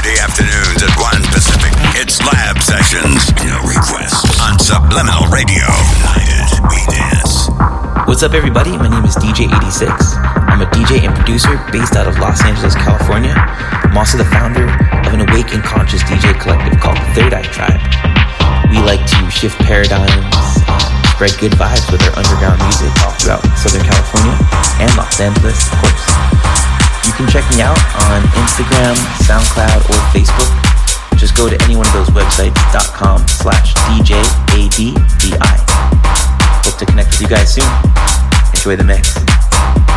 Friday afternoons at 1 Pacific. It's Lab Sessions. No requests on Subliminal Radio. United We Dance. What's up, everybody? My name is DJ ADVI. I'm a DJ and producer based out of Los Angeles, California. I'm also the founder of an awake and conscious DJ collective called the Third Eye Tribe. We like to shift paradigms spread good vibes with our underground music all throughout Southern California and Los Angeles, of course. You can check me out on Instagram, SoundCloud, or Facebook. Just go to any one of those websites.com slash DJADVI. Hope to connect with you guys soon. Enjoy the mix.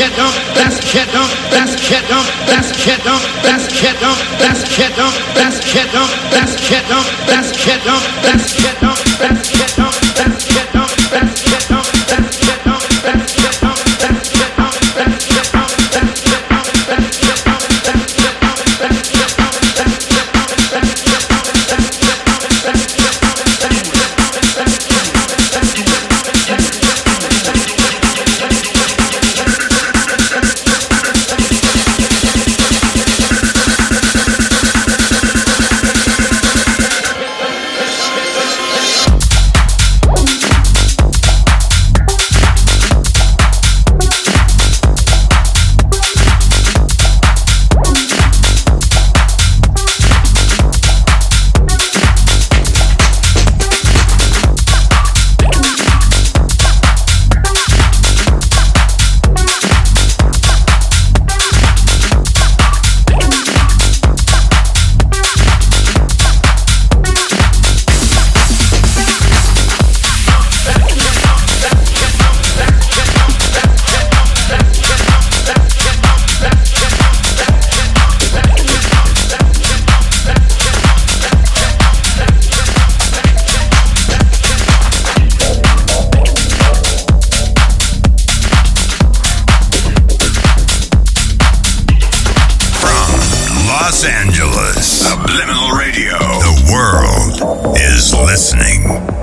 kingdom, that's kingdom, that's kingdom, that's kingdom, that's kingdom, that's kingdom, that's kingdom, that's kingdom, that's kingdom, that's kingdom, that's. Listening.